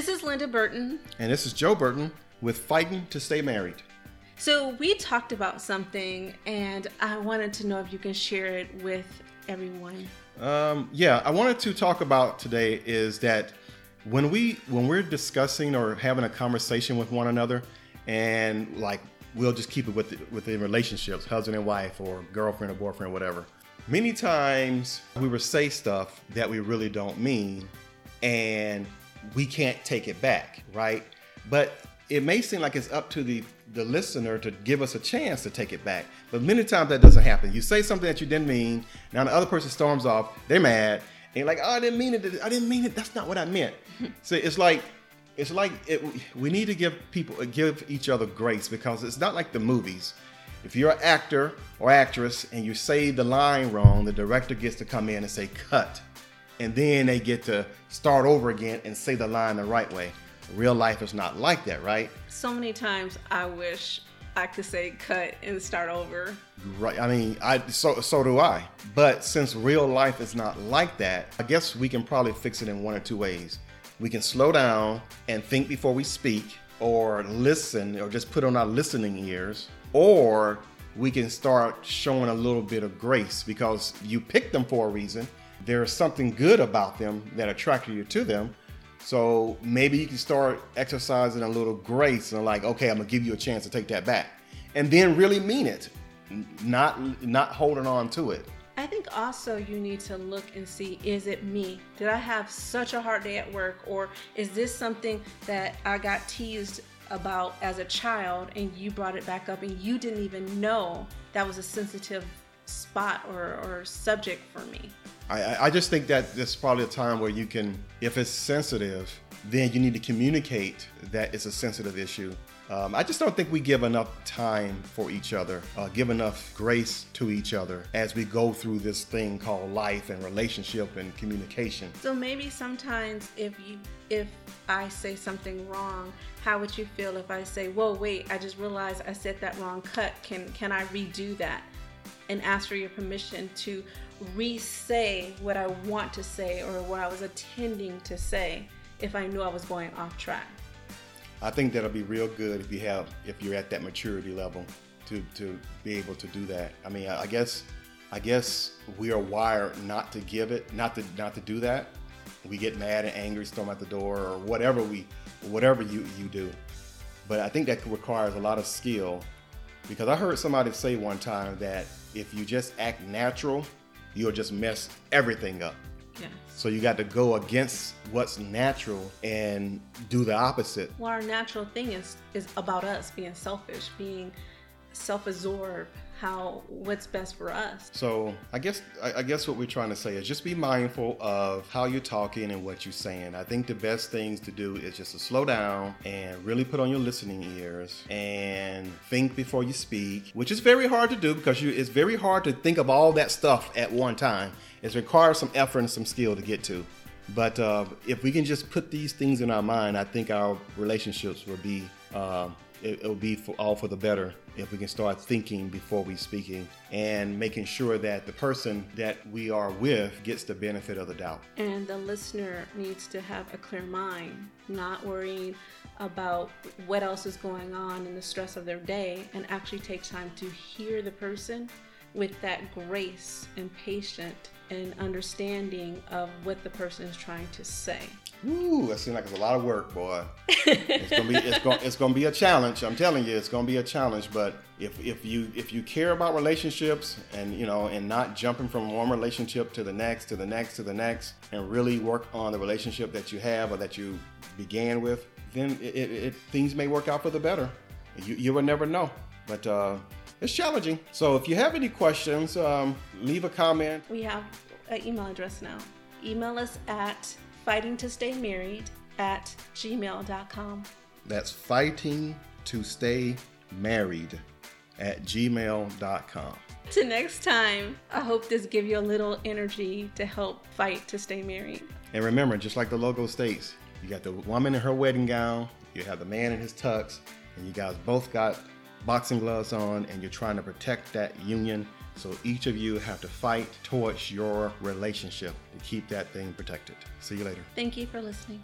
This is Linda Burton. And this is Joe Burton with Fighting to Stay Married. So, we talked about something, and I wanted to know if you can share it with everyone. Um, yeah, I wanted to talk about today is that when we when we're discussing or having a conversation with one another, and like we'll just keep it with the, within relationships, husband and wife, or girlfriend or boyfriend, whatever. Many times we will say stuff that we really don't mean, and we can't take it back, right? But it may seem like it's up to the the listener to give us a chance to take it back. But many times that doesn't happen. You say something that you didn't mean. Now the other person storms off. They're mad. And you're like, oh, I didn't mean it. I didn't mean it. That's not what I meant. so it's like, it's like it, we need to give people, give each other grace because it's not like the movies. If you're an actor or actress and you say the line wrong, the director gets to come in and say cut, and then they get to start over again and say the line the right way. Real life is not like that, right? So many times I wish I could say cut and start over. Right. I mean, I so so do I. But since real life is not like that, I guess we can probably fix it in one or two ways. We can slow down and think before we speak or listen or just put on our listening ears or we can start showing a little bit of grace because you picked them for a reason. There's something good about them that attracted you to them. So maybe you can start exercising a little grace and like, okay, I'm gonna give you a chance to take that back, and then really mean it, not not holding on to it. I think also you need to look and see is it me? Did I have such a hard day at work, or is this something that I got teased about as a child and you brought it back up and you didn't even know that was a sensitive spot or, or subject for me? I, I just think that there's probably a time where you can, if it's sensitive, then you need to communicate that it's a sensitive issue. Um, I just don't think we give enough time for each other, uh, give enough grace to each other as we go through this thing called life and relationship and communication. So maybe sometimes if you if I say something wrong, how would you feel if I say, "Whoa, wait! I just realized I said that wrong. Cut. Can can I redo that?" And ask for your permission to re-say what I want to say or what I was intending to say if I knew I was going off track. I think that'll be real good if you have if you're at that maturity level to to be able to do that. I mean, I guess I guess we are wired not to give it, not to not to do that. We get mad and angry, storm out the door, or whatever we whatever you you do. But I think that requires a lot of skill because I heard somebody say one time that if you just act natural, you'll just mess everything up. Yeah. So you got to go against what's natural and do the opposite. Well, our natural thing is is about us being selfish, being self-absorbed, how what's best for us. So I guess I, guess what we're trying to say is just be mindful of how you're talking and what you're saying. I think the best things to do is just to slow down and really put on your listening ears and think before you speak, which is very hard to do because you it's very hard to think of all that stuff at one time. It requires some effort and some skill to get to. But uh, if we can just put these things in our mind, I think our relationships will be uh, it, will be for, all for the better if we can start thinking before we speaking and making sure that the person that we are with gets the benefit of the doubt. And the listener needs to have a clear mind, not worrying about what else is going on in the stress of their day, and actually take time to hear the person with that grace and patience and understanding of what the person is trying to say. Ooh, that seems like it's a lot of work, boy. it's gonna be it's gonna it's gonna be a challenge. I'm telling you, it's gonna be a challenge. But if if you if you care about relationships and you know and not jumping from one relationship to the next to the next to the next and really work on the relationship that you have or that you began with, then it, it, it things may work out for the better. You you will never know. But uh, it's challenging. So if you have any questions, um, leave a comment. We have an email address now. Email us at fighting to stay married at gmail.com. That's fighting to stay married at gmail.com. Till next time, I hope this give you a little energy to help fight to stay married. And remember, just like the logo states, you got the woman in her wedding gown, you have the man in his tux, and you guys both got boxing gloves on, and you're trying to protect that union so each of you have to fight towards your relationship to keep that thing protected. See you later. Thank you for listening.